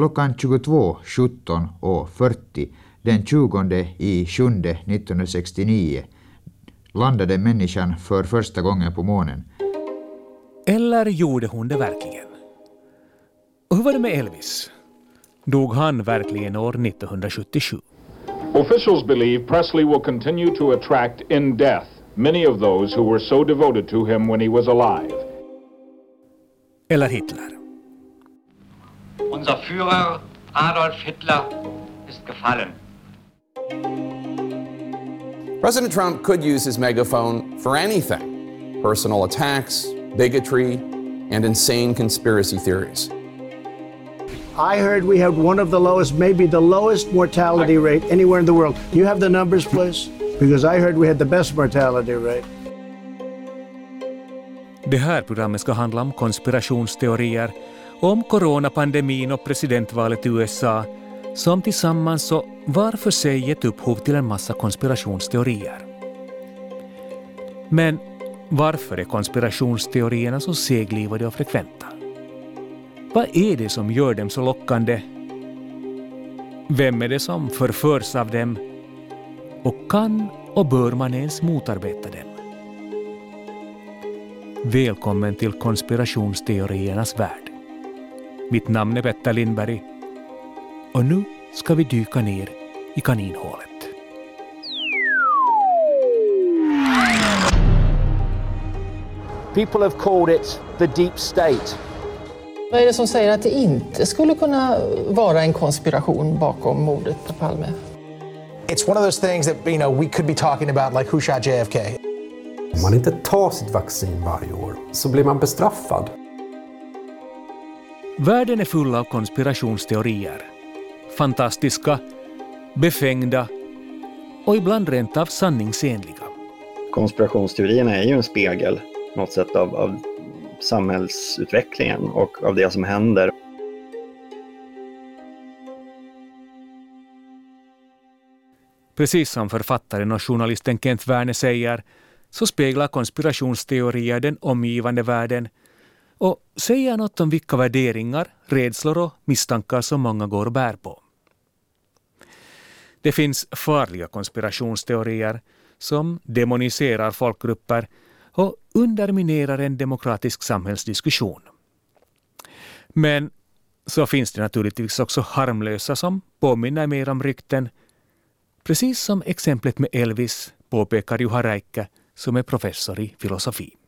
Klockan 22.17 och 40 den 20 i 7 1969 landade människan för första gången på månen. Eller gjorde hon det verkligen? Och hur var det med Elvis? Dog han verkligen år 1977? Officials believe Presley will continue to attract in death many of those who were so devoted to him when he was alive. Eller Hitler? Unser Führer Adolf Hitler ist gefallen. President Trump could use his megaphone for anything personal attacks, bigotry, and insane conspiracy theories. I heard we have one of the lowest, maybe the lowest mortality rate anywhere in the world. You have the numbers, please? Because I heard we had the best mortality rate. Det här programmet ska handla om konspirationsteorier, om coronapandemin och presidentvalet i USA, som tillsammans och var för sig gett upphov till en massa konspirationsteorier. Men varför är konspirationsteorierna så seglivade och frekventa? Vad är det som gör dem så lockande? Vem är det som förförs av dem? Och kan och bör man ens motarbeta dem? Välkommen till konspirationsteoriernas värld. Mitt namn är Petter Lindberg och nu ska vi dyka ner i kaninhålet. People have called it the deep state. Vad är det som säger att det inte skulle kunna vara en konspiration bakom mordet på Palme? It's one of those things that you know we could be talking about like who shot JFK. Om man inte tar sitt vaccin varje år så blir man bestraffad. Världen är full av konspirationsteorier. Fantastiska, befängda och ibland rent av sanningsenliga. Konspirationsteorierna är ju en spegel på något sätt av, av samhällsutvecklingen och av det som händer. Precis som författaren och journalisten Kent Werner säger så speglar konspirationsteorier den omgivande världen och säger något om vilka värderingar, rädslor och misstankar som många går och bär på. Det finns farliga konspirationsteorier som demoniserar folkgrupper och underminerar en demokratisk samhällsdiskussion. Men så finns det naturligtvis också harmlösa som påminner mer om rykten. Precis som exemplet med Elvis påpekar Juha Räikkä som är professor i filosofi.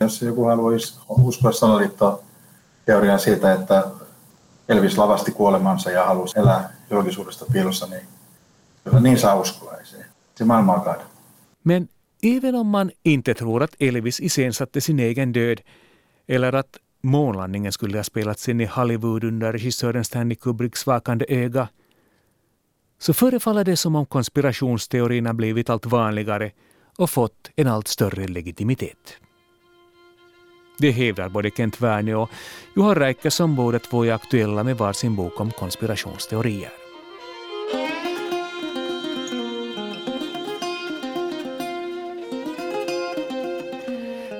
Jos joku haluaisi uskoa salaliittoteorian siitä, että Elvis lavasti kuolemansa ja halusi elää julkisuudesta piilossa, niin kyllä niin saa uskoa. Ei se, se maailma on kaada. Men även om man inte tror att Elvis iscensatte sin egen död eller att månlandningen skulle ha spelats in i Hollywood under regissören Stanley Kubricks vakande öga så förefaller det som om konspirationsteorierna blivit allt vanligare och fått en allt större legitimitet. Det hävdar både Kent Werne och Juha Räikkä som båda två är aktuella med varsin bok om konspirationsteorier.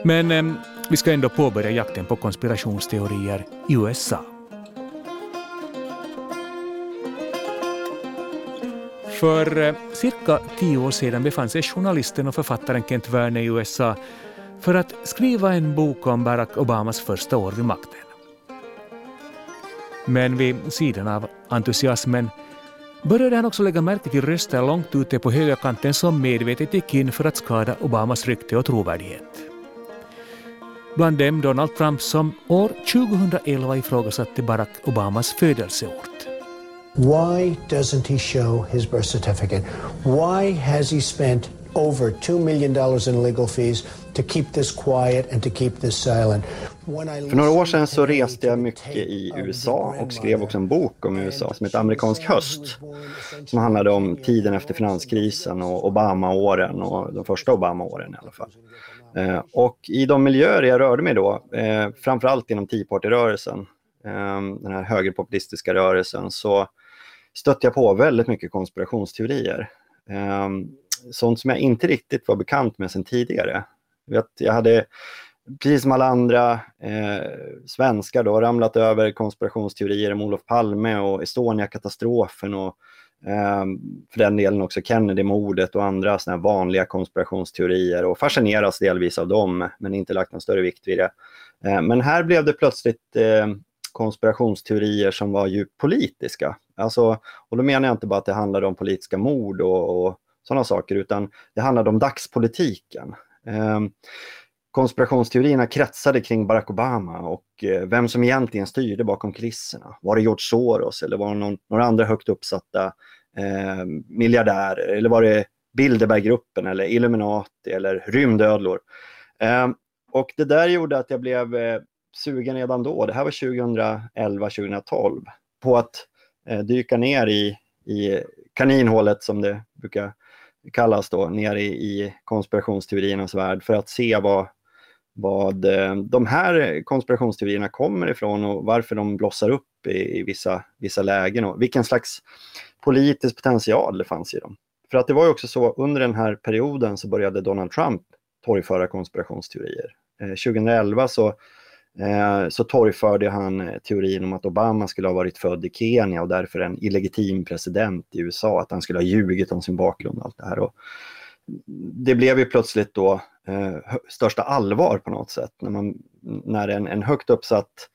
Men eh, vi ska ändå påbörja jakten på konspirationsteorier i USA. För eh, cirka tio år sedan befann sig journalisten och författaren Kent Werner i USA för att skriva en bok om Barack Obamas första år vid makten. Men vid sidan av entusiasmen började han också lägga märke till röster långt ute på högerkanten som medvetet gick in för att skada Obamas rykte och trovärdighet. Bland dem Donald Trump som år 2011 ifrågasatte Barack Obamas födelseort. Why doesn't he show his birth certificate? Why has he spent over $2 million in legal fees to keep this quiet and to keep this silent? För några år sedan så reste jag mycket i USA och skrev också en bok om USA som heter Amerikansk höst. Som handlade om tiden efter finanskrisen och Obama-åren och de första Obama-åren i alla fall. Eh, och i de miljöer jag rörde mig då, eh, framförallt inom Tea Party-rörelsen, eh, den här högerpopulistiska rörelsen, så stötte jag på väldigt mycket konspirationsteorier. Sånt som jag inte riktigt var bekant med sedan tidigare. Jag hade precis som alla andra eh, svenskar då, ramlat över konspirationsteorier om Olof Palme och Estonia-katastrofen och eh, för den delen också Kennedy-mordet och andra såna vanliga konspirationsteorier och fascineras delvis av dem, men inte lagt någon större vikt vid det. Eh, men här blev det plötsligt eh, konspirationsteorier som var djupt politiska. Alltså, och då menar jag inte bara att det handlade om politiska mord och, och sådana saker, utan det handlade om dagspolitiken. Eh, konspirationsteorierna kretsade kring Barack Obama och eh, vem som egentligen styrde bakom kulisserna. Var det George Soros eller var det någon, några andra högt uppsatta eh, miljardärer eller var det Bilderberggruppen eller Illuminati eller rymdödlor? Eh, och det där gjorde att jag blev eh, sugen redan då, det här var 2011-2012, på att eh, dyka ner i, i kaninhålet som det brukar kallas då, nere i, i konspirationsteoriernas värld för att se vad, vad eh, de här konspirationsteorierna kommer ifrån och varför de blossar upp i, i vissa, vissa lägen och vilken slags politisk potential det fanns i dem. För att det var ju också så, under den här perioden så började Donald Trump torgföra konspirationsteorier. Eh, 2011 så, Eh, så torgförde han eh, teorin om att Obama skulle ha varit född i Kenya och därför en illegitim president i USA, att han skulle ha ljugit om sin bakgrund och allt det här. Och det blev ju plötsligt då eh, största allvar på något sätt. När, man, när en, en högt uppsatt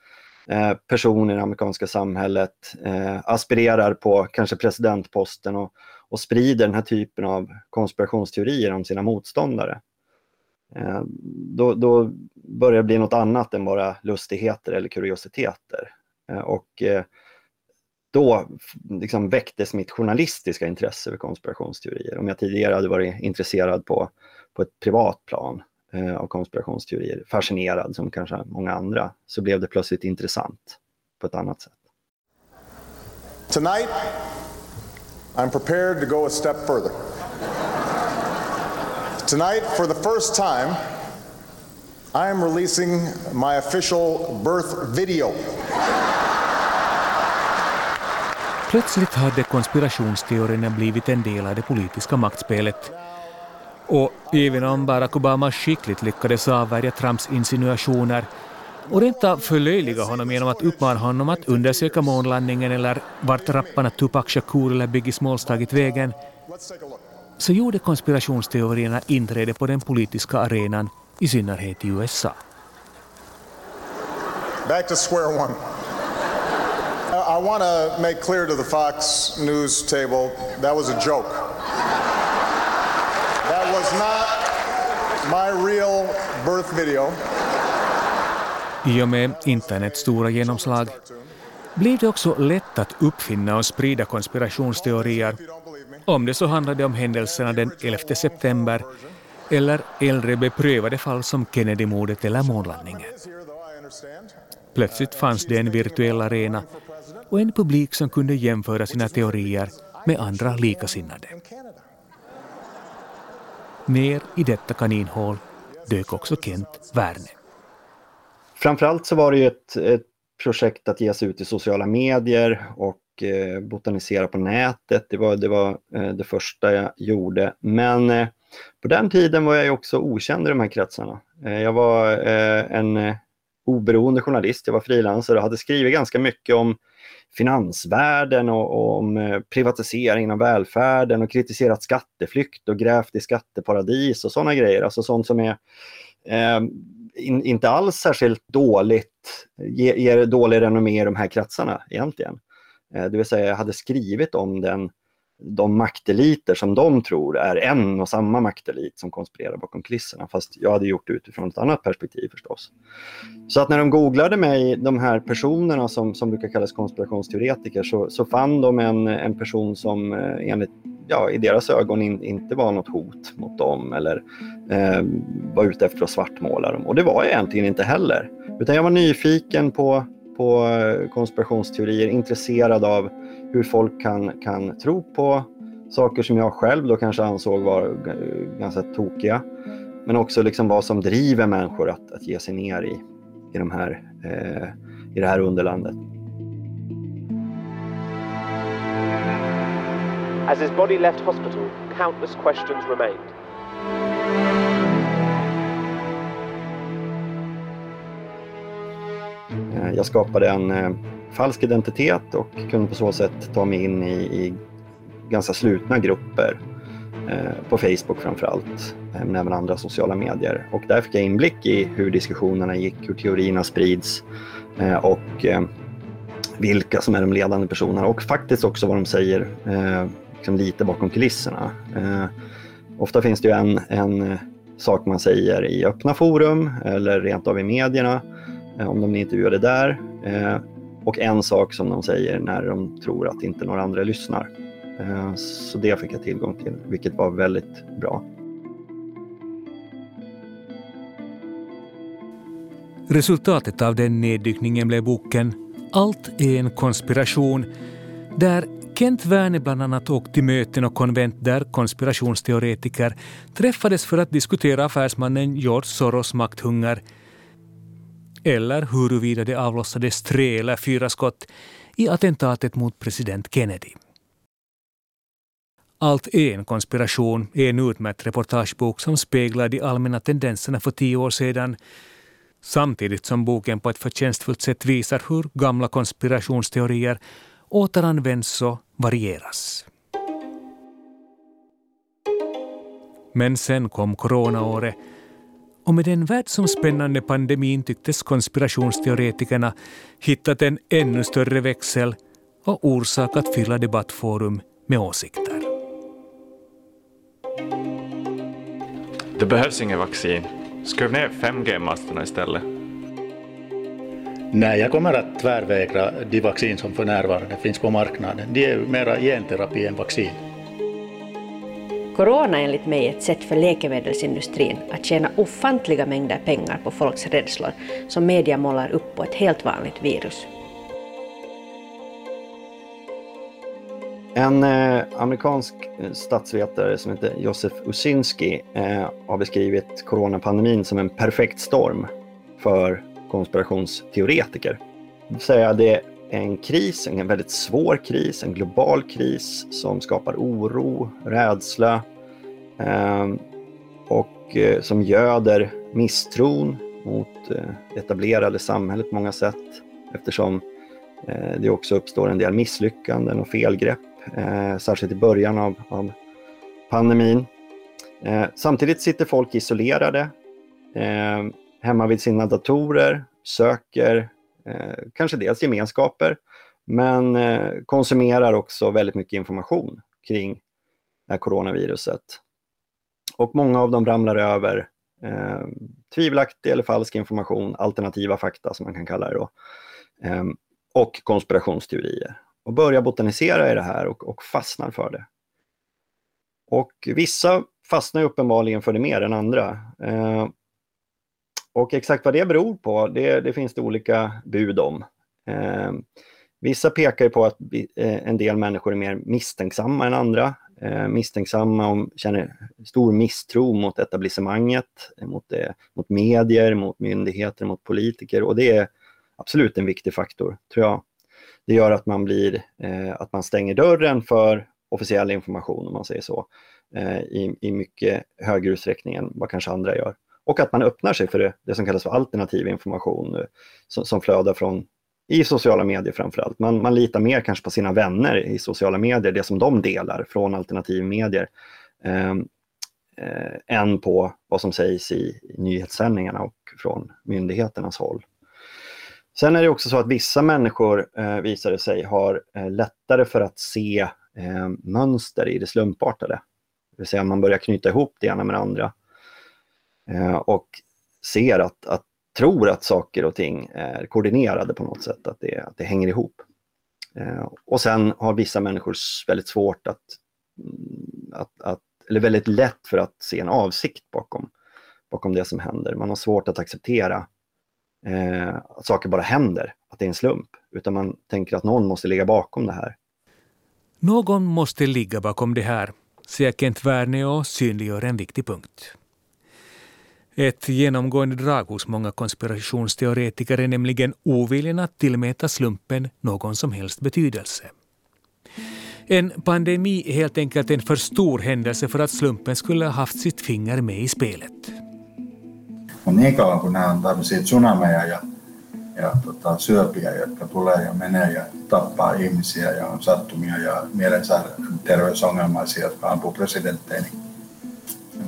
eh, person i det amerikanska samhället eh, aspirerar på kanske presidentposten och, och sprider den här typen av konspirationsteorier om sina motståndare. Eh, då, då börjar det bli något annat än bara lustigheter eller kuriositeter. Eh, och eh, då liksom väcktes mitt journalistiska intresse för konspirationsteorier. Om jag tidigare hade varit intresserad på, på ett privat plan eh, av konspirationsteorier, fascinerad som kanske många andra, så blev det plötsligt intressant på ett annat sätt. Tonight, I'm prepared to go a step further. Tonight, for the first time, I am releasing my official birth video. Plötsligt hade konspirationsteorierna blivit en del av det politiska maktspelet. Och även om Barack Obama skickligt lyckades avvärja Trumps insinuationer och rent av förlöjliga honom genom att uppmana honom att undersöka månlandningen eller vart rapparna Tupac Shakur eller Biggie Smalls tagit vägen, så gjorde konspirationsteorierna inträde på den politiska arenan, i synnerhet i USA. Back to square one. I want to make clear to the Fox News table that was a joke. That was not my real birth video. I och med internets stora genomslag blev det också lätt att uppfinna och sprida konspirationsteorier, om det så handlade om händelserna den 11 september eller äldre beprövade fall som Kennedy-mordet eller månlandningen. Plötsligt fanns det en virtuell arena och en publik som kunde jämföra sina teorier med andra likasinnade. Ner i detta kaninhål dök också Kent Werne. Framförallt så var det ju ett, ett projekt att ge sig ut i sociala medier och eh, botanisera på nätet. Det var, det var eh, det första jag gjorde. Men eh, på den tiden var jag också okänd i de här kretsarna. Eh, jag var eh, en eh, oberoende journalist, jag var frilansare och hade skrivit ganska mycket om finansvärlden och, och om privatiseringen av välfärden och kritiserat skatteflykt och grävt i skatteparadis och sådana grejer. Alltså sånt som är eh, in, inte alls särskilt dåligt, ger, ger dålig renommé i de här kretsarna egentligen. Eh, det vill säga jag hade skrivit om den de makteliter som de tror är en och samma maktelit som konspirerar bakom kulisserna. Fast jag hade gjort det utifrån ett annat perspektiv förstås. Så att när de googlade mig, de här personerna som, som brukar kallas konspirationsteoretiker, så, så fann de en, en person som eh, enligt, ja, i deras ögon in, inte var något hot mot dem eller eh, var ute efter att svartmåla dem. Och det var jag egentligen inte heller. Utan jag var nyfiken på, på eh, konspirationsteorier, intresserad av hur folk kan, kan tro på saker som jag själv då kanske ansåg var ganska tokiga. Men också liksom vad som driver människor att, att ge sig ner i, i, de här, eh, i det här underlandet. As his body left hospital, countless questions remained. Eh, jag skapade en eh, falsk identitet och kunde på så sätt ta mig in i, i ganska slutna grupper eh, på Facebook framför allt, men även andra sociala medier. Och där fick jag inblick i hur diskussionerna gick, hur teorierna sprids och vilka som är de ledande personerna och faktiskt också vad de säger liksom lite bakom kulisserna. Ofta finns det ju en, en sak man säger i öppna forum eller rent av i medierna Eh, om de är intervjuade där eh, och en sak som de säger när de tror att inte några andra lyssnar. Eh, så det fick jag tillgång till, vilket var väldigt bra. Resultatet av den neddykningen blev boken Allt är en konspiration, där Kent Werner bland annat åkte till möten och konvent där konspirationsteoretiker träffades för att diskutera affärsmannen George Soros makthunger eller huruvida det avlossades tre eller fyra skott i attentatet mot president Kennedy. Allt är en konspiration är en utmärkt reportagebok som speglar de allmänna tendenserna för tio år sedan samtidigt som boken på ett förtjänstfullt sätt visar hur gamla konspirationsteorier återanvänds och varieras. Men sen kom coronaåret och med den världsomspännande pandemin tycktes konspirationsteoretikerna hittat en ännu större växel och orsak att fylla debattforum med åsikter. Det behövs inget vaccin. Skruv ner 5G-masterna istället. Nej, jag kommer att tvärvägra de vaccin som för närvarande finns på marknaden. De är mera genterapi än vaccin. Corona är enligt mig ett sätt för läkemedelsindustrin att tjäna ofantliga mängder pengar på folks rädslor som media målar upp på ett helt vanligt virus. En eh, amerikansk eh, statsvetare som heter Josef Usinski eh, har beskrivit coronapandemin som en perfekt storm för konspirationsteoretiker. Det det en kris, en väldigt svår kris, en global kris som skapar oro, rädsla eh, och eh, som göder misstron mot eh, etablerade samhället på många sätt eftersom eh, det också uppstår en del misslyckanden och felgrepp eh, särskilt i början av, av pandemin. Eh, samtidigt sitter folk isolerade eh, hemma vid sina datorer, söker Eh, kanske dels gemenskaper, men eh, konsumerar också väldigt mycket information kring det här coronaviruset. Och många av dem ramlar över eh, tvivelaktig eller falsk information, alternativa fakta som man kan kalla det då, eh, och konspirationsteorier och börjar botanisera i det här och, och fastnar för det. Och vissa fastnar uppenbarligen för det mer än andra. Eh, och exakt vad det beror på, det, det finns det olika bud om. Eh, vissa pekar på att eh, en del människor är mer misstänksamma än andra. Eh, misstänksamma och känner stor misstro mot etablissemanget, mot, det, mot medier, mot myndigheter, mot politiker. Och det är absolut en viktig faktor, tror jag. Det gör att man, blir, eh, att man stänger dörren för officiell information, om man säger så, eh, i, i mycket högre utsträckning än vad kanske andra gör. Och att man öppnar sig för det, det som kallas för alternativ information eh, som, som flödar från i sociala medier framför allt. Man, man litar mer kanske på sina vänner i sociala medier, det som de delar från alternativmedier, eh, eh, än på vad som sägs i, i nyhetssändningarna och från myndigheternas håll. Sen är det också så att vissa människor, eh, visar det sig, har eh, lättare för att se eh, mönster i det slumpartade. Det vill säga man börjar knyta ihop det ena med det andra. Eh, och ser att, att, tror att saker och ting är koordinerade på något sätt, att det, att det hänger ihop. Eh, och sen har vissa människor väldigt svårt att, mm, att, att, eller väldigt lätt för att se en avsikt bakom, bakom det som händer. Man har svårt att acceptera eh, att saker bara händer, att det är en slump. Utan man tänker att någon måste ligga bakom det här. Någon måste ligga bakom det här, säger Kent Werne och synliggör en viktig punkt. Ett genomgående drag hos många konspirationsteoretiker är nämligen oviljan att tillmäta slumpen någon som helst betydelse. En pandemi är helt enkelt en för stor händelse för att slumpen skulle ha haft sitt finger med i spelet. Mutta niin kauan kun nämä on tämmöisiä tsunameja ja, ja tota, syöpiä, jotka tulee ja menee ja tappaa ihmisiä ja on sattumia ja mielenterveysongelmaisia, jotka ampuu presidenttejä. Niin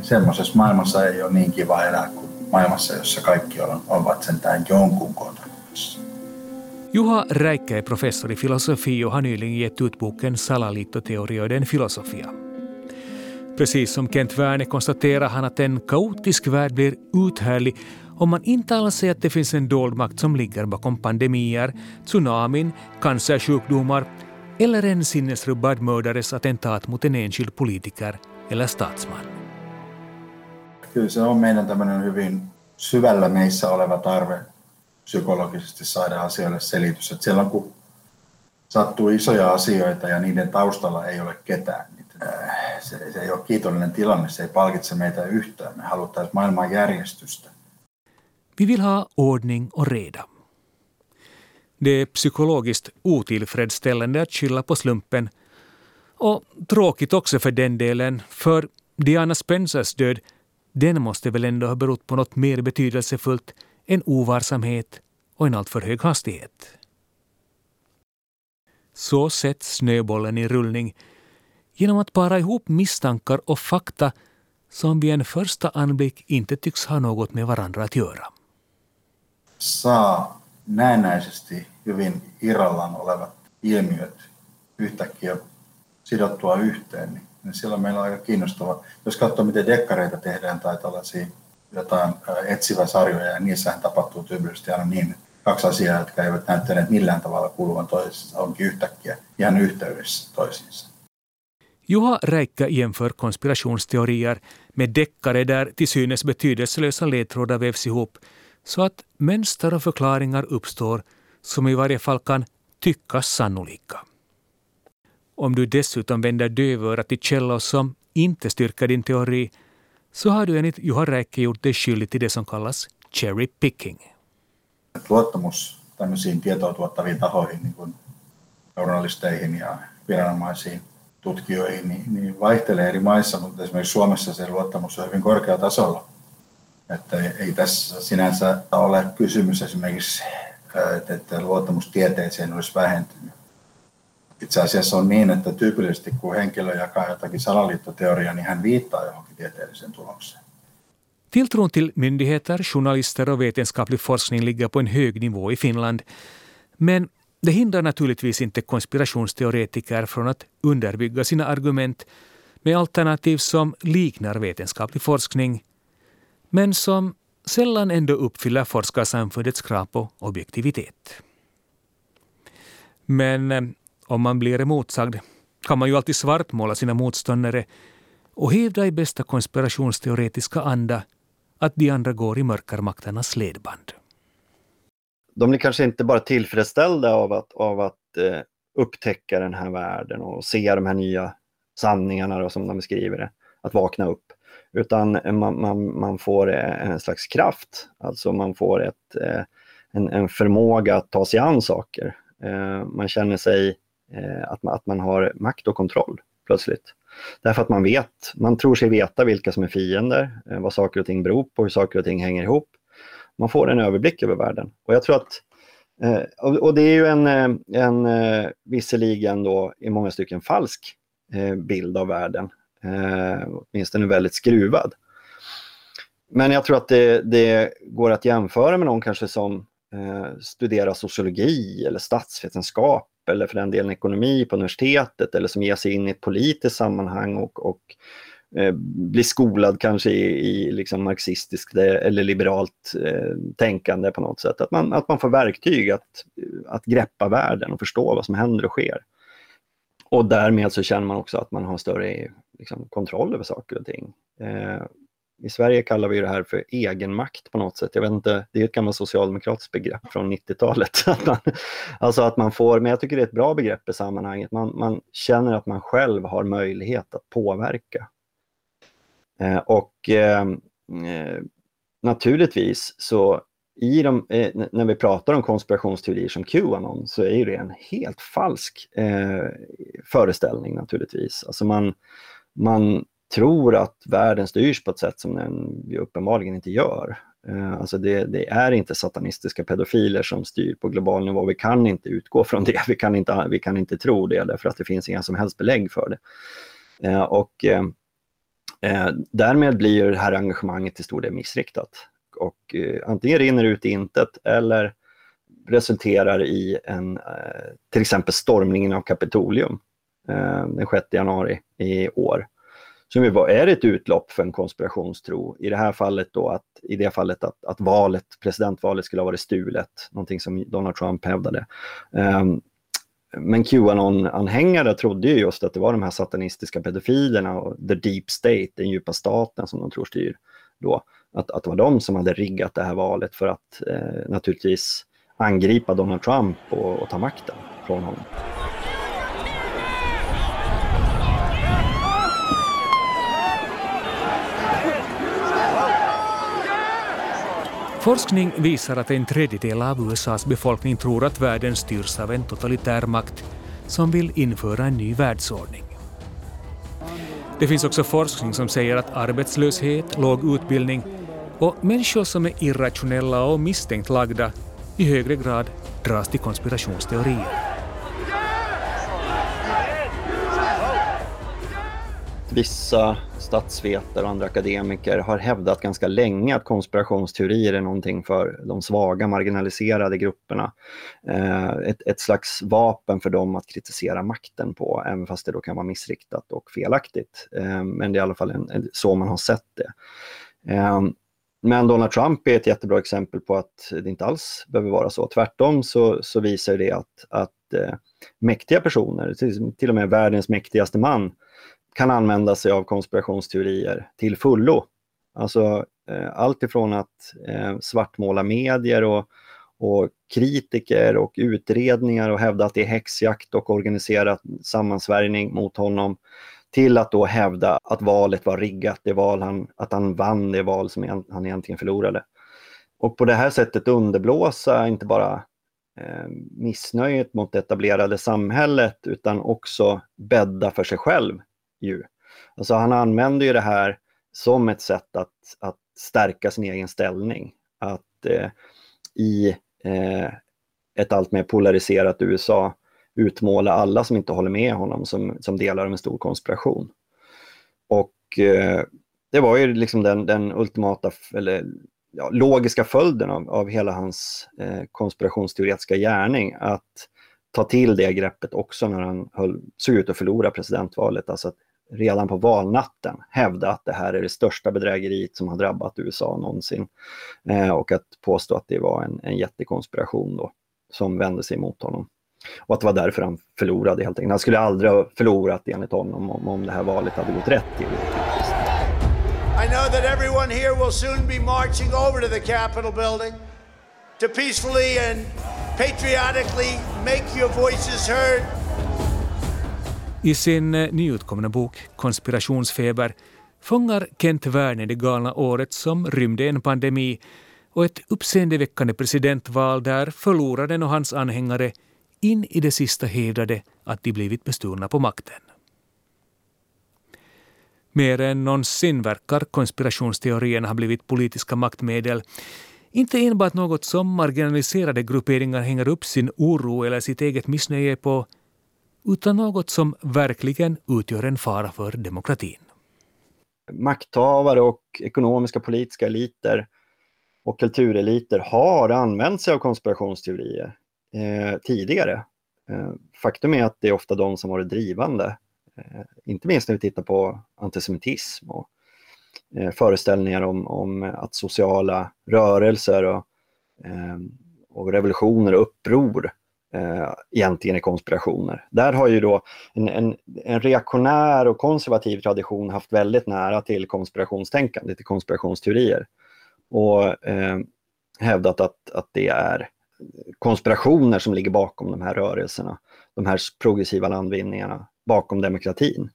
semmoisessa maailmassa ei ole niin kiva elää kuin maailmassa, jossa kaikki ovat sentään jonkun kotona. Juha Räikkä är professor i filosofi och har nyligen gett ut boken Salaliittoteorioiden filosofia. Precis som Kent Werne konstaterar han att en kaotisk värld blir uthärdlig om man inte alls säger att det finns en dold makt som ligger bakom pandemier, tsunamin, cancersjukdomar eller en sinnesrubbad mördares attentat mot en enskild politiker eller statsman. Kyllä se on meidän tämmöinen hyvin syvällä meissä oleva tarve psykologisesti saada asioille selitys. Että silloin kun sattuu isoja asioita ja niiden taustalla ei ole ketään, niin se, se ei ole kiitollinen tilanne, se ei palkitse meitä yhtään. Me haluttaisiin maailman järjestystä. Vi vill ha ordning och reda. Det är psykologiskt otillfredsställande att skylla på slumpen och tråkigt också för den delen, för Diana Spencers död den måste väl ändå ha berott på något mer betydelsefullt än ovarsamhet och en alltför hög hastighet. Så sätts snöbollen i rullning genom att para ihop misstankar och fakta som vid en första anblick inte tycks ha något med varandra att göra. Saa näennäisesti hyvin irrallaan olevat ilmiöt yhtäkkiä sidottua yhteen, niin niin silloin meillä on aika kiinnostava. Jos katsoo, miten dekkareita tehdään tai tällaisia jotain etsivä sarjoja, ja niissähän tapahtuu tyypillisesti aina niin, kaksi asiaa, jotka eivät näyttäneet millään tavalla kuuluvan toisessa, onkin yhtäkkiä ihan yhteydessä toisiinsa. Juha Räikkä jämför konspirationsteorier med deckare där till synes betydelselösa ledtrådar vävs ihop så att mönster och förklaringar uppstår som i varje fall kan tyckas sannolika. Om du dessutom vänder dövörat till källor som inte styrker din teori så har du enligt Juha Räikkä gjort dig skyldig till det som kallas cherry picking. Luottamus tämmöisiin tietoa tuottaviin tahoihin, niin kuin journalisteihin ja viranomaisiin, tutkijoihin, niin, niin vaihtelee eri maissa, mutta esimerkiksi Suomessa se luottamus on hyvin korkealla tasolla. Että ei, ei tässä sinänsä ole kysymys esimerkiksi, että luottamus tieteeseen olisi vähentynyt itse asiassa on niin, että tyypillisesti kun henkilö jakaa jotakin salaliittoteoriaa, niin hän viittaa johonkin tieteelliseen tulokseen. Tilltron till myndigheter, journalister och vetenskaplig forskning ligger på en hög nivå i Finland. Men det hindrar naturligtvis inte konspirationsteoretiker från att underbygga sina argument med alternativ som liknar vetenskaplig forskning, men som sällan ändå uppfyller forskarsamfundets krav på objektivitet. Men eh, om man blir emotsagd kan man ju alltid svartmåla sina motståndare och hävda i bästa konspirationsteoretiska anda att de andra går i mörkarmakternas ledband. De blir kanske inte bara tillfredsställda av att, av att eh, upptäcka den här världen och se de här nya sanningarna då, som de beskriver det, att vakna upp. Utan man, man, man får eh, en slags kraft, alltså man får ett, eh, en, en förmåga att ta sig an saker. Eh, man känner sig Eh, Eh, att man, att man har makt och kontroll plötsligt. Därför att man vet, man tror sig veta vilka som är fiender, eh, vad saker och ting beror på, hur saker och ting hänger ihop. Man får en överblick över världen. Och jag tror att eh, och det är ju en, eh, en eh, visserligen då i många stycken falsk bild av världen, åtminstone väldigt skruvad. Men jag tror att det, det går att jämföra med någon kanske som studerar sociologi eller statsvetenskap eller för den delen ekonomi på universitetet eller som ger sig in i ett politiskt sammanhang och, och eh, blir skolad kanske i, i liksom marxistiskt eller liberalt eh, tänkande på något sätt. Att man, att man får verktyg att, att greppa världen och förstå vad som händer och sker. Och därmed så känner man också att man har större liksom, kontroll över saker och ting. Eh, i Sverige kallar vi det här för egenmakt på något sätt. Jag vet inte, det är ett gammalt socialdemokratiskt begrepp från 90-talet. alltså att man får, men jag tycker det är ett bra begrepp i sammanhanget. Man, man känner att man själv har möjlighet att påverka. Eh, och ehm, eh, naturligtvis så i de, eh, när vi pratar om konspirationsteorier som Qanon så är det en helt falsk eh, föreställning naturligtvis. Alltså man, man tror att världen styrs på ett sätt som den uppenbarligen inte gör. Eh, alltså det, det, är inte satanistiska pedofiler som styr på global nivå. Vi kan inte utgå från det. Vi kan inte, vi kan inte tro det därför att det finns inga som helst belägg för det. Eh, och eh, eh, därmed blir det här engagemanget till stor del missriktat. Och eh, antingen rinner det ut i intet eller resulterar i en, eh, till exempel stormningen av Kapitolium den 6 januari i år som ju var, är ett utlopp för en konspirationstro. I det här fallet då att, i det fallet att, att valet, presidentvalet skulle ha varit stulet, någonting som Donald Trump hävdade. Um, men Qanon-anhängare trodde ju just att det var de här satanistiska pedofilerna och the deep state, den djupa staten som de tror styr då, att, att det var de som hade riggat det här valet för att eh, naturligtvis angripa Donald Trump och, och ta makten från honom. Forskning visar att en tredjedel av USAs befolkning tror att världen styrs av en totalitär makt som vill införa en ny världsordning. Det finns också forskning som säger att arbetslöshet, låg utbildning och människor som är irrationella och misstänkt lagda i högre grad dras till konspirationsteorier. Vissa statsvetare och andra akademiker har hävdat ganska länge att konspirationsteorier är någonting för de svaga, marginaliserade grupperna. Eh, ett, ett, slags vapen för dem att kritisera makten på, även fast det då kan vara missriktat och felaktigt. Eh, men det är i alla fall en, så man har sett det. Eh, men Donald Trump är ett jättebra exempel på att det inte alls behöver vara så. Tvärtom så, så visar det att, att mäktiga personer, till, till och med världens mäktigaste man, kan använda sig av konspirationsteorier till fullo. Alltså eh, allt ifrån att eh, svartmåla medier och, och kritiker och utredningar och hävda att det är häxjakt och organiserad sammansvärjning mot honom till att då hävda att valet var riggat, det val han, att han vann det val som han egentligen förlorade. Och på det här sättet underblåsa inte bara eh, missnöjet mot det etablerade samhället utan också bädda för sig själv ju. Alltså han använder ju det här som ett sätt att, att stärka sin egen ställning. Att eh, i eh, ett allt mer polariserat USA utmåla alla som inte håller med honom som, som delar av en stor konspiration. Och eh, det var ju liksom den, den ultimata, eller ja, logiska följden av, av hela hans eh, konspirationsteoretiska gärning, att ta till det greppet också när han höll, såg ut att förlora presidentvalet. Alltså att redan på valnatten hävda att det här är det största bedrägeriet som har drabbat USA någonsin. Eh, och att påstå att det var en, en jättekonspiration då, som vände sig mot honom. Och att det var därför han förlorade helt enkelt. Han skulle aldrig ha förlorat enligt honom om, om det här valet hade gått rätt till. I know that everyone here will soon be marching over to the Capitol building to peacefully and patriotically make your voices heard i sin eh, nyutkomna bok Konspirationsfeber fångar Kent Werner det galna året som rymde en pandemi och ett uppseendeväckande presidentval där förloraren och hans anhängare in i det sista hävdade att de blivit bestulna på makten. Mer än någonsin verkar konspirationsteorierna ha blivit politiska maktmedel. Inte enbart något som marginaliserade grupperingar hänger upp sin oro eller sitt eget missnöje på utan något som verkligen utgör en fara för demokratin. Makthavare och ekonomiska politiska eliter och kultureliter har använt sig av konspirationsteorier eh, tidigare. Eh, faktum är att det är ofta de som varit drivande. Eh, inte minst när vi tittar på antisemitism och eh, föreställningar om, om, att sociala rörelser och, eh, och revolutioner och uppror eh, egentligen är konspirationer. Där har ju då en, en, en, reaktionär och konservativ tradition haft väldigt nära till konspirationstänkande, till konspirationsteorier. Och eh, hävdat att, att det är konspirationer som ligger bakom de här rörelserna, de här progressiva landvinningarna, bakom demokratin.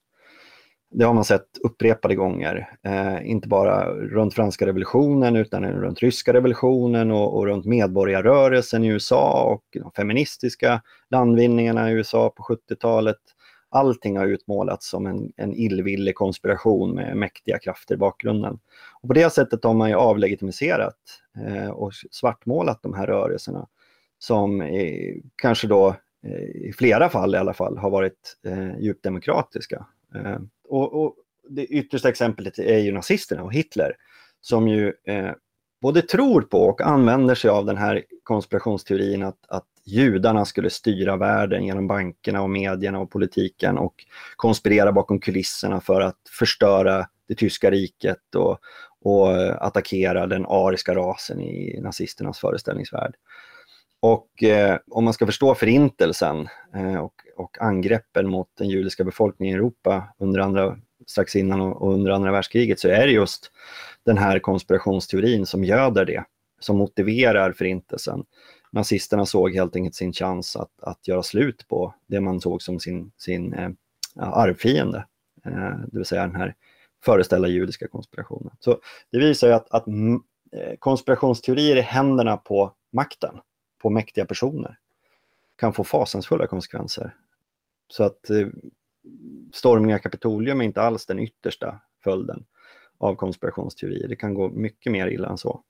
Det har man sett upprepade gånger, eh, inte bara runt franska revolutionen utan runt ryska revolutionen och, och runt medborgarrörelsen i USA och de feministiska landvinningarna i USA på 70-talet. allting har utmålats som en, en illvillig konspiration med mäktiga krafter i bakgrunden. Och på det sättet har man ju avlegitimiserat eh, och svartmålat de här rörelserna som eh, kanske då eh, i flera fall i alla fall har varit eh, djupt demokratiska. Eh, och, och, det yttersta exemplet är ju nazisterna och Hitler som ju eh, både tror på och använder sig av den här konspirationsteorin att, att judarna skulle styra världen genom bankerna och medierna och politiken och konspirera bakom kulisserna för att förstöra det tyska riket och, och eh, attackera den ariska rasen i nazisternas föreställningsvärld. Och eh, om man ska förstå förintelsen eh, och, och, angreppen mot den judiska befolkningen i Europa under andra, strax innan och, under andra världskriget så är det just den här konspirationsteorin som göder det, som motiverar förintelsen. Nazisterna såg helt enkelt sin chans att, att göra slut på det man såg som sin, sin eh, arvfiende, eh, det vill säga den här föreställda judiska konspirationen. Så det visar ju att, att mm, eh, konspirationsteorier i händerna på makten, på mäktiga personer, kan få fasansfulla konsekvenser. Så att eh, stormningen av Kapitolium är inte alls den yttersta följden av konspirationsteorier. Det kan gå mycket mer illa än så.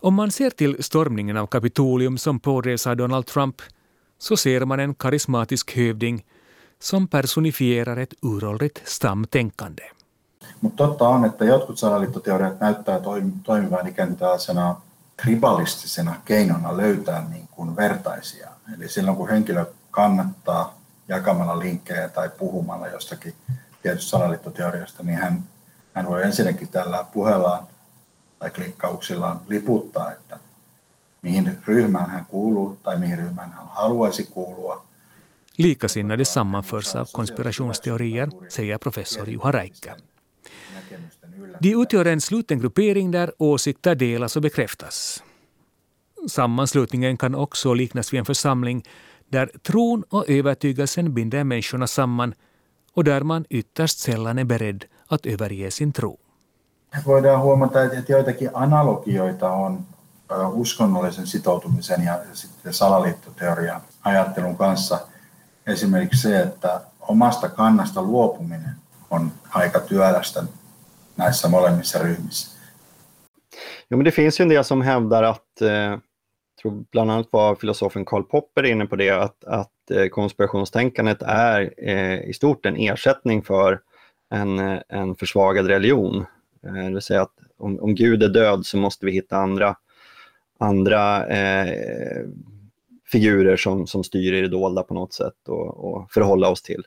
Om man ser till stormningen av Kapitolium som pådrevs av Donald Trump så ser man en karismatisk hövding som personifierar ett uråldrigt stamtänkande. Mutta totta on, että jotkut salaliittoteoriat näyttää toimivan ikään kuin tällaisena tribalistisena keinona löytää niin kuin vertaisia. Eli silloin kun henkilö kannattaa jakamalla linkkejä tai puhumalla jostakin tietystä salaliittoteoriasta, niin hän hän voi ensinnäkin tällä puheellaan tai klikkauksillaan liputtaa, että mihin ryhmään hän kuuluu tai mihin ryhmään hän haluaisi kuulua. Likasinnade sammanförs av konspirationsteorier, säger professor Juha Räikkä. De utgör en sluten gruppering där åsikter delas och bekräftas. Sammanslutningen kan också liknas vid en församling där tron och övertygelsen binder människorna samman och där man ytterst sällan är beredd att överge sin tro. Voidaan huomata, että joitakin analogioita on uskonnollisen sitoutumisen ja sitten salaliittoteorian ajattelun kanssa. Esimerkiksi se, että omasta kannasta luopuminen on aika työlästä näissä molemmissa ryhmissä. Jo, men det finns ju en del som hävdar att, eh, tror bland annat var filosofen Karl Popper inne på det, att, att eh, konspirationstänkandet är eh, i stort en ersättning för en, eh, en försvagad religion. Eh, det vill säga att om, om Gud är död så måste vi hitta andra, andra eh, figurer som, som styr i det dolda på något sätt och, och förhålla oss till.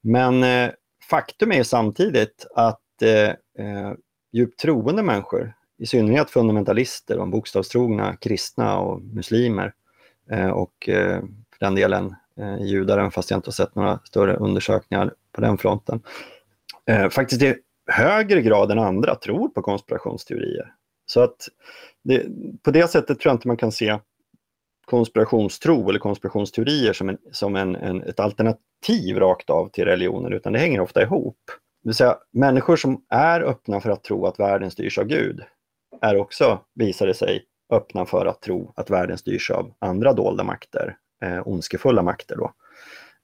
Men eh, faktum är samtidigt att eh, djupt troende människor, i synnerhet fundamentalister, de bokstavstrogna kristna och muslimer eh, och eh, för den delen eh, judar, fast jag inte har sett några större undersökningar på den fronten, eh, faktiskt i högre grad än andra tror på konspirationsteorier. Så att det, på det sättet tror jag inte man kan se konspirationstro eller konspirationsteorier som, en, som en, en, ett alternativ rakt av till religioner, utan det hänger ofta ihop. Det vill säga, människor som är öppna för att tro att världen styrs av Gud är också, visar det sig, öppna för att tro att världen styrs av andra dolda makter, eh, ondskefulla makter. Då.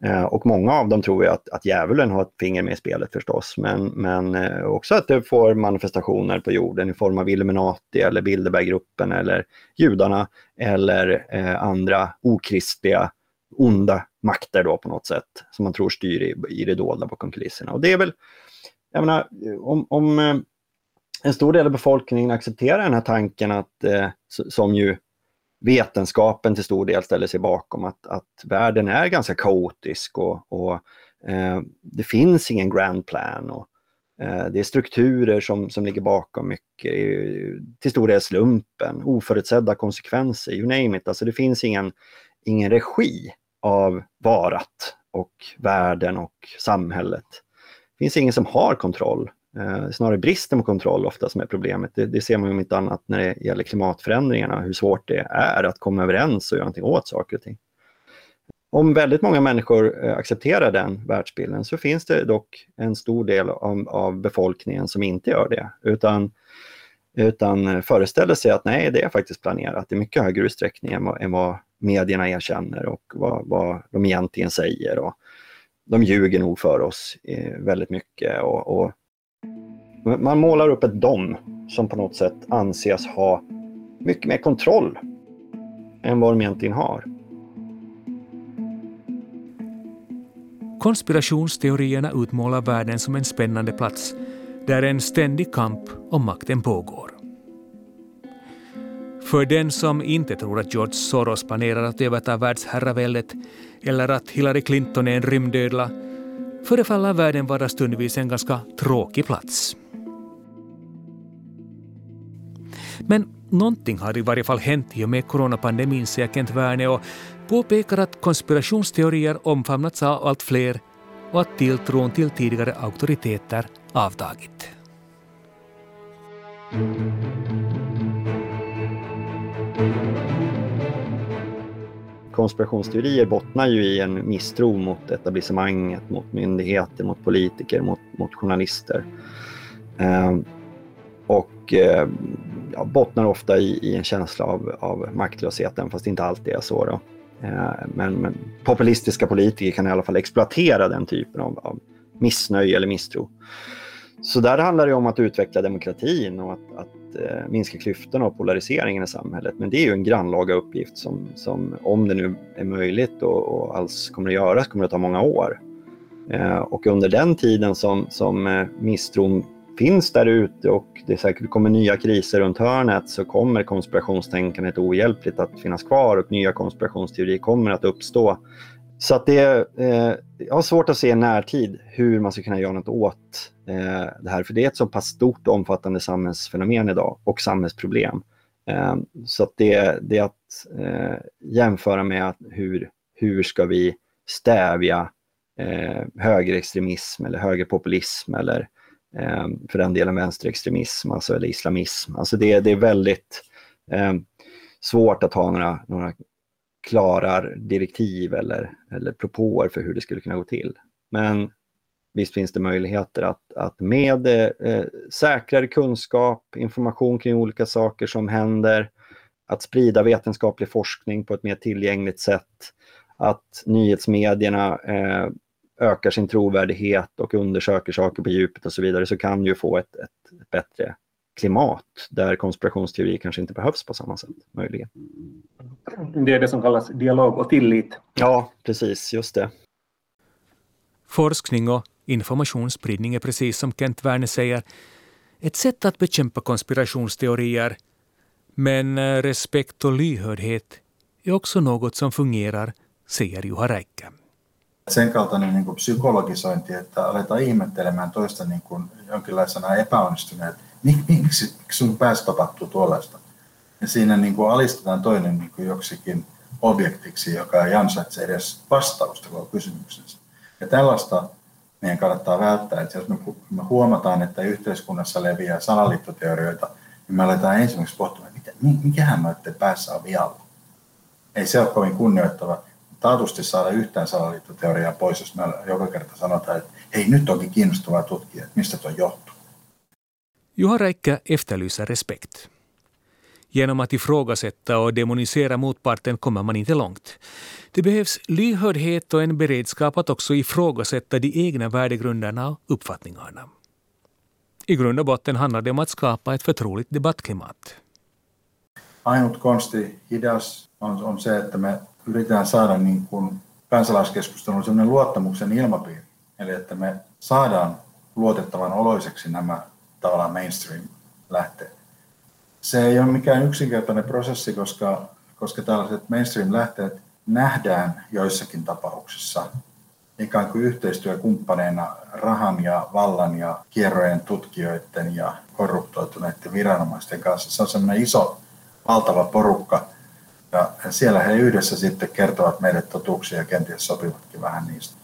Eh, och många av dem tror ju att, att djävulen har ett finger med i spelet förstås, men, men eh, också att det får manifestationer på jorden i form av Illuminati eller Bilderberggruppen eller judarna eller eh, andra okristliga, onda makter då på något sätt som man tror styr i, i det dolda bakom kulisserna. Och det är väl, jag menar, om, om eh, en stor del av befolkningen accepterar den här tanken att, eh, som ju vetenskapen till stor del ställer sig bakom, att, att världen är ganska kaotisk och, och eh, det finns ingen grand plan. Och, det är strukturer som, som ligger bakom mycket, till stor del slumpen, oförutsedda konsekvenser, you name it. Alltså det finns ingen, ingen regi av varat och världen och samhället. Det finns ingen som har kontroll Eh, snarare bristen på kontroll ofta som är problemet. Det, det ser man om inte annat när det gäller klimatförändringarna, hur svårt det är att komma överens och göra någonting åt saker och ting. Om väldigt många människor eh, accepterar den världsbilden så finns det dock en stor del av, av befolkningen som inte gör det. Utan utan föreställer sig att nej, det är faktiskt planerat i mycket högre utsträckning än vad, än vad medierna erkänner och vad, vad de egentligen säger. Och de ljuger nog för oss eh, väldigt mycket. Och, och, man målar upp ett dom som på något sätt anses ha mycket mer kontroll än vad de egentligen har. Konspirationsteorierna utmålar världen som en spännande plats där en ständig kamp om makten pågår. För den som inte tror att George Soros planerar att överta världsherraväldet eller att Hillary Clinton är en rymdödla förefaller världen vara stundvis en ganska tråkig plats. Men någonting har i varje fall hänt i och med coronapandemin, säger Kent Werne och påpekar att konspirationsteorier omfamnats av allt fler och att tilltron till tidigare auktoriteter avtagit. Konspirationsteorier bottnar ju i en misstro mot etablissemanget, mot myndigheter, mot politiker, mot, mot journalister. Eh, och eh, ja, bottnar ofta i, i, en känsla av, av maktlöshet, fast det inte alltid är så. Då. Eh, men, men, populistiska politiker kan i alla fall exploatera den typen av, av missnöje eller misstro. Så där handlar det om att utveckla demokratin och att, att eh, minska klyftorna och polariseringen i samhället. Men det är ju en grannlaga uppgift som, som om det nu är möjligt och, och alls kommer att göras, kommer att ta många år. Eh, och under den tiden som, som eh, misstron finns där ute och det säkert kommer nya kriser runt hörnet så kommer konspirationstänkandet ohjälpligt att finnas kvar och nya konspirationsteorier kommer att uppstå. Så att det, eh, jag har svårt att se i närtid hur man ska kunna göra något åt eh, det här, för det är ett så pass stort och omfattande samhällsfenomen idag och samhällsproblem. Eh, så att det, det är att eh, jämföra med att hur, hur ska vi stävja eh, högerextremism eller högerpopulism eller eh, för den delen vänsterextremism, alltså, eller islamism. Alltså det, det är väldigt eh, svårt att ha några, några klarar direktiv eller, eller propåer för hur det skulle kunna gå till. Men visst finns det möjligheter att, att med eh, säkrare kunskap, information kring olika saker som händer, att sprida vetenskaplig forskning på ett mer tillgängligt sätt, att nyhetsmedierna eh, ökar sin trovärdighet och undersöker saker på djupet och så vidare, så kan du få ett, ett, ett bättre klimat där konspirationsteori kanske inte behövs på samma sätt, möjligen. Det är det som kallas dialog och tillit. Ja, precis, just det. Forskning och informationsspridning är precis som Kent Werner säger ett sätt att bekämpa konspirationsteorier. Men eh, respekt och lyhördhet är också något som fungerar, säger Juha Räikkä. Sen kaltainen niin kuin psykologisointi, että aletaan ihmettelemään toista niin kuin jonkinlaisena epäonnistuneet. Mik, miksi, sun päässä tapahtuu tuollaista? Ja siinä niin kuin alistetaan toinen niin kuin joksikin objektiksi, joka ei ansaitse edes vastausta koko kysymyksensä. Ja tällaista meidän kannattaa välttää. Että jos me huomataan, että yhteiskunnassa leviää salaliittoteorioita, niin me aletaan ensimmäiseksi pohtimaan, että mikähän noiden päässä on vialla. Ei se ole kovin kunnioittava taatusti saada yhtään salaliittoteoriaa pois, jos me joka kerta sanotaan, että hei, nyt onkin kiinnostavaa tutkia, että mistä tuo johtuu. Juha Räikkä efterlyser respekt. Genom att ifrågasätta och demonisera motparten kommer man inte långt. Det behövs lyhördhet och en beredskap att också ifrågasätta de egna värdegrunderna och uppfattningarna. I grund och botten handlar det om att skapa ett förtroligt debattklimat. Ainut konsti, hidas, on, on se, että me yritetään saada niin kuin kansalaiskeskustelun sellainen luottamuksen ilmapiiri. Eli että me saadaan luotettavan oloiseksi nämä tavallaan mainstream-lähteet. Se ei ole mikään yksinkertainen prosessi, koska, koska tällaiset mainstream-lähteet nähdään joissakin tapauksissa ikään kuin yhteistyökumppaneina rahan ja vallan ja kierrojen tutkijoiden ja korruptoituneiden viranomaisten kanssa. Se on semmoinen iso, valtava porukka, ja siellä he yhdessä sitten kertovat meille totuuksia ja kenties sopivatkin vähän niistä.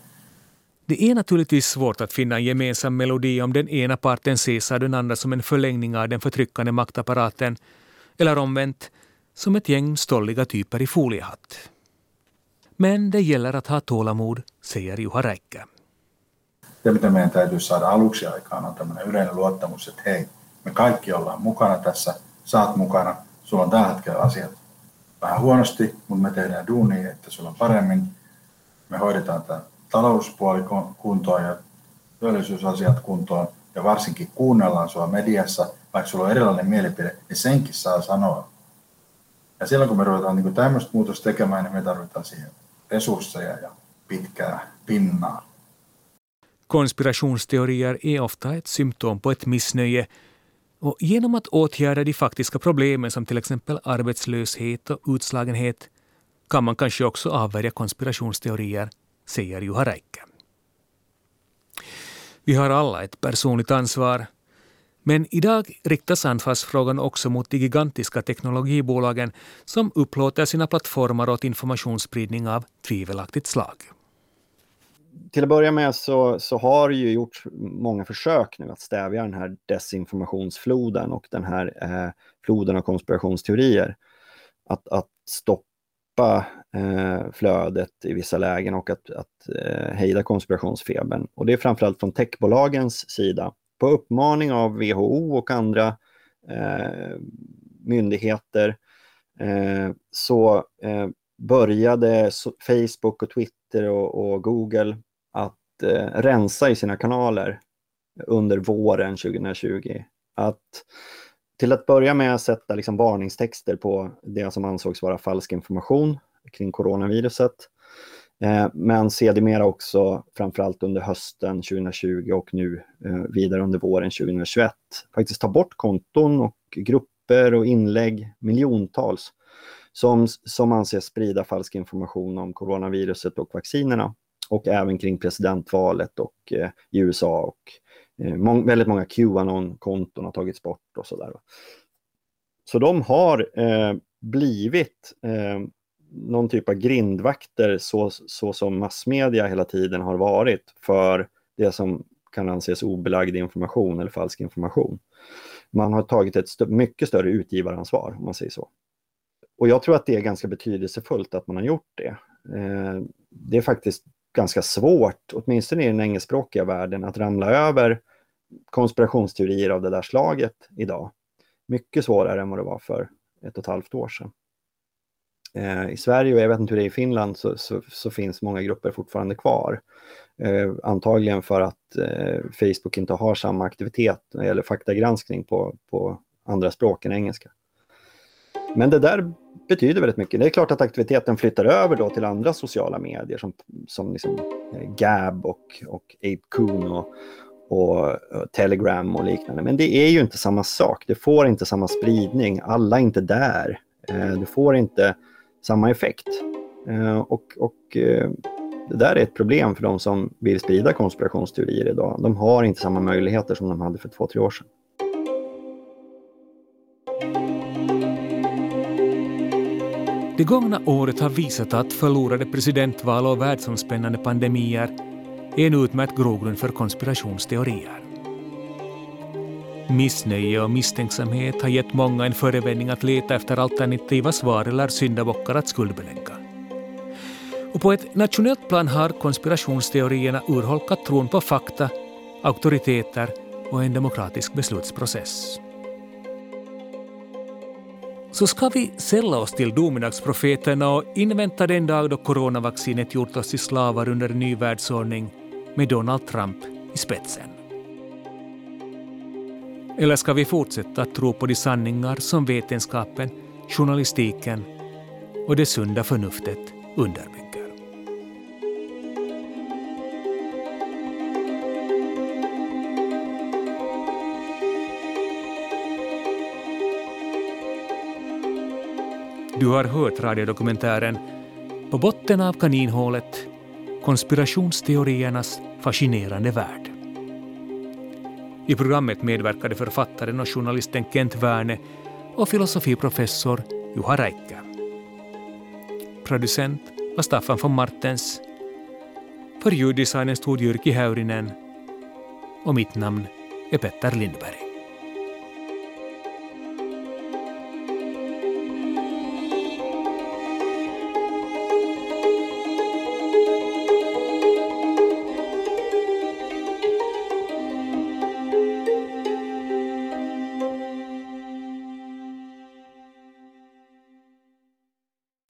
Det är naturligtvis svårt att finna en gemensam melodi om den ena parten ses av den andra som en förlängning av den förtryckande maktapparaten, eller omvänt, som ett gäng stolliga typer i foliehatt. Men det gäller att ha tålamod, säger Juha Räikkä. Se, mitä meidän täytyy saada aluksi aikaan, on tämmöinen yleinen luottamus, että hei, Me kaikki ollaan mukana tässä, saat mukana, sulla on tällä hetkellä asiat vähän huonosti, mutta me tehdään duunia, että sulla on paremmin. Me hoidetaan tämä talouspuoli kuntoon ja työllisyysasiat kuntoon ja varsinkin kuunnellaan sua mediassa, vaikka sulla on erilainen mielipide, niin senkin saa sanoa. Ja silloin kun me ruvetaan niin tämmöistä muutosta tekemään, niin me tarvitaan siihen resursseja ja pitkää pinnaa. Konspirationsteorier är ofta ett symptom på ett missnöje och genom att åtgärda de faktiska problemen som till exempel arbetslöshet och utslagenhet kan man kanske också avvärja konspirationsteorier, säger Juha Räikkä. Vi har alla ett personligt ansvar. Men idag riktas anfallsfrågan också mot de gigantiska teknologibolagen som upplåter sina plattformar åt informationsspridning av tvivelaktigt slag. Till att börja med så, så har det ju gjorts många försök nu att stävja den här desinformationsfloden och den här eh, floden av konspirationsteorier. Att, att stoppa Eh, flödet i vissa lägen och att, att eh, hejda konspirationsfebern. Och det är framförallt från techbolagens sida. På uppmaning av WHO och andra eh, myndigheter eh, så eh, började Facebook och Twitter och, och Google att eh, rensa i sina kanaler under våren 2020. Att till att börja med sätta liksom varningstexter på det som ansågs vara falsk information kring coronaviruset. Eh, men sedermera också, framförallt under hösten 2020 och nu eh, vidare under våren 2021, faktiskt ta bort konton och grupper och inlägg, miljontals, som, som anses sprida falsk information om coronaviruset och vaccinerna och även kring presidentvalet och eh, i USA och eh, må väldigt många Qanon-konton har tagits bort och sådär. Så de har eh, blivit eh, någon typ av grindvakter så, så som massmedia hela tiden har varit för det som kan anses obelagd information eller falsk information. Man har tagit ett st mycket större utgivaransvar om man säger så. Och jag tror att det är ganska betydelsefullt att man har gjort det. Eh, det är faktiskt ganska svårt, åtminstone i den engelskspråkiga världen, att ramla över konspirationsteorier av det där slaget idag. Mycket svårare än vad det var för ett och ett halvt år sedan. Eh, I Sverige, och jag vet inte hur det är i Finland, så, så, så finns många grupper fortfarande kvar. Eh, antagligen för att eh, Facebook inte har samma aktivitet när det gäller faktagranskning på, på andra språk än engelska. Men det där betyder väldigt mycket. Det är klart att aktiviteten flyttar över då till andra sociala medier som, som liksom eh, Gab och, och ApeCoon och, och, eh, Telegram och liknande. Men det är ju inte samma sak. Det får inte samma spridning. Alla är inte där. Eh, du får inte samma effekt. Eh, och, och eh, det där är ett problem för de som vill sprida konspirationsteorier idag. De har inte samma möjligheter som de hade för två, tre år sedan. Det gångna året har visat att förlorade presidentval och världsomspännande pandemier är en utmärkt grogrund för konspirationsteorier. Missnöje och misstänksamhet har gett många en förevändning att leta efter alternativa svar eller syndabockar att skuldbelägga. Och på ett nationellt plan har konspirationsteorierna urholkat tron på fakta, auktoriteter och en demokratisk beslutsprocess så ska vi sälla oss till domedagsprofeterna och invänta den dag då coronavaccinet gjort oss till slavar under en ny världsordning med Donald Trump i spetsen. Eller ska vi fortsätta att tro på de sanningar som vetenskapen, journalistiken och det sunda förnuftet underbygger? Du har hört radiodokumentären På botten av kaninhålet konspirationsteoriernas fascinerande värld. I programmet medverkade författaren och journalisten Kent Werne och filosofiprofessor Juha Räikkä. Producent var Staffan von Martens. För ljuddesignen stod Jyrki Häyrinen och mitt namn är Petter Lindberg.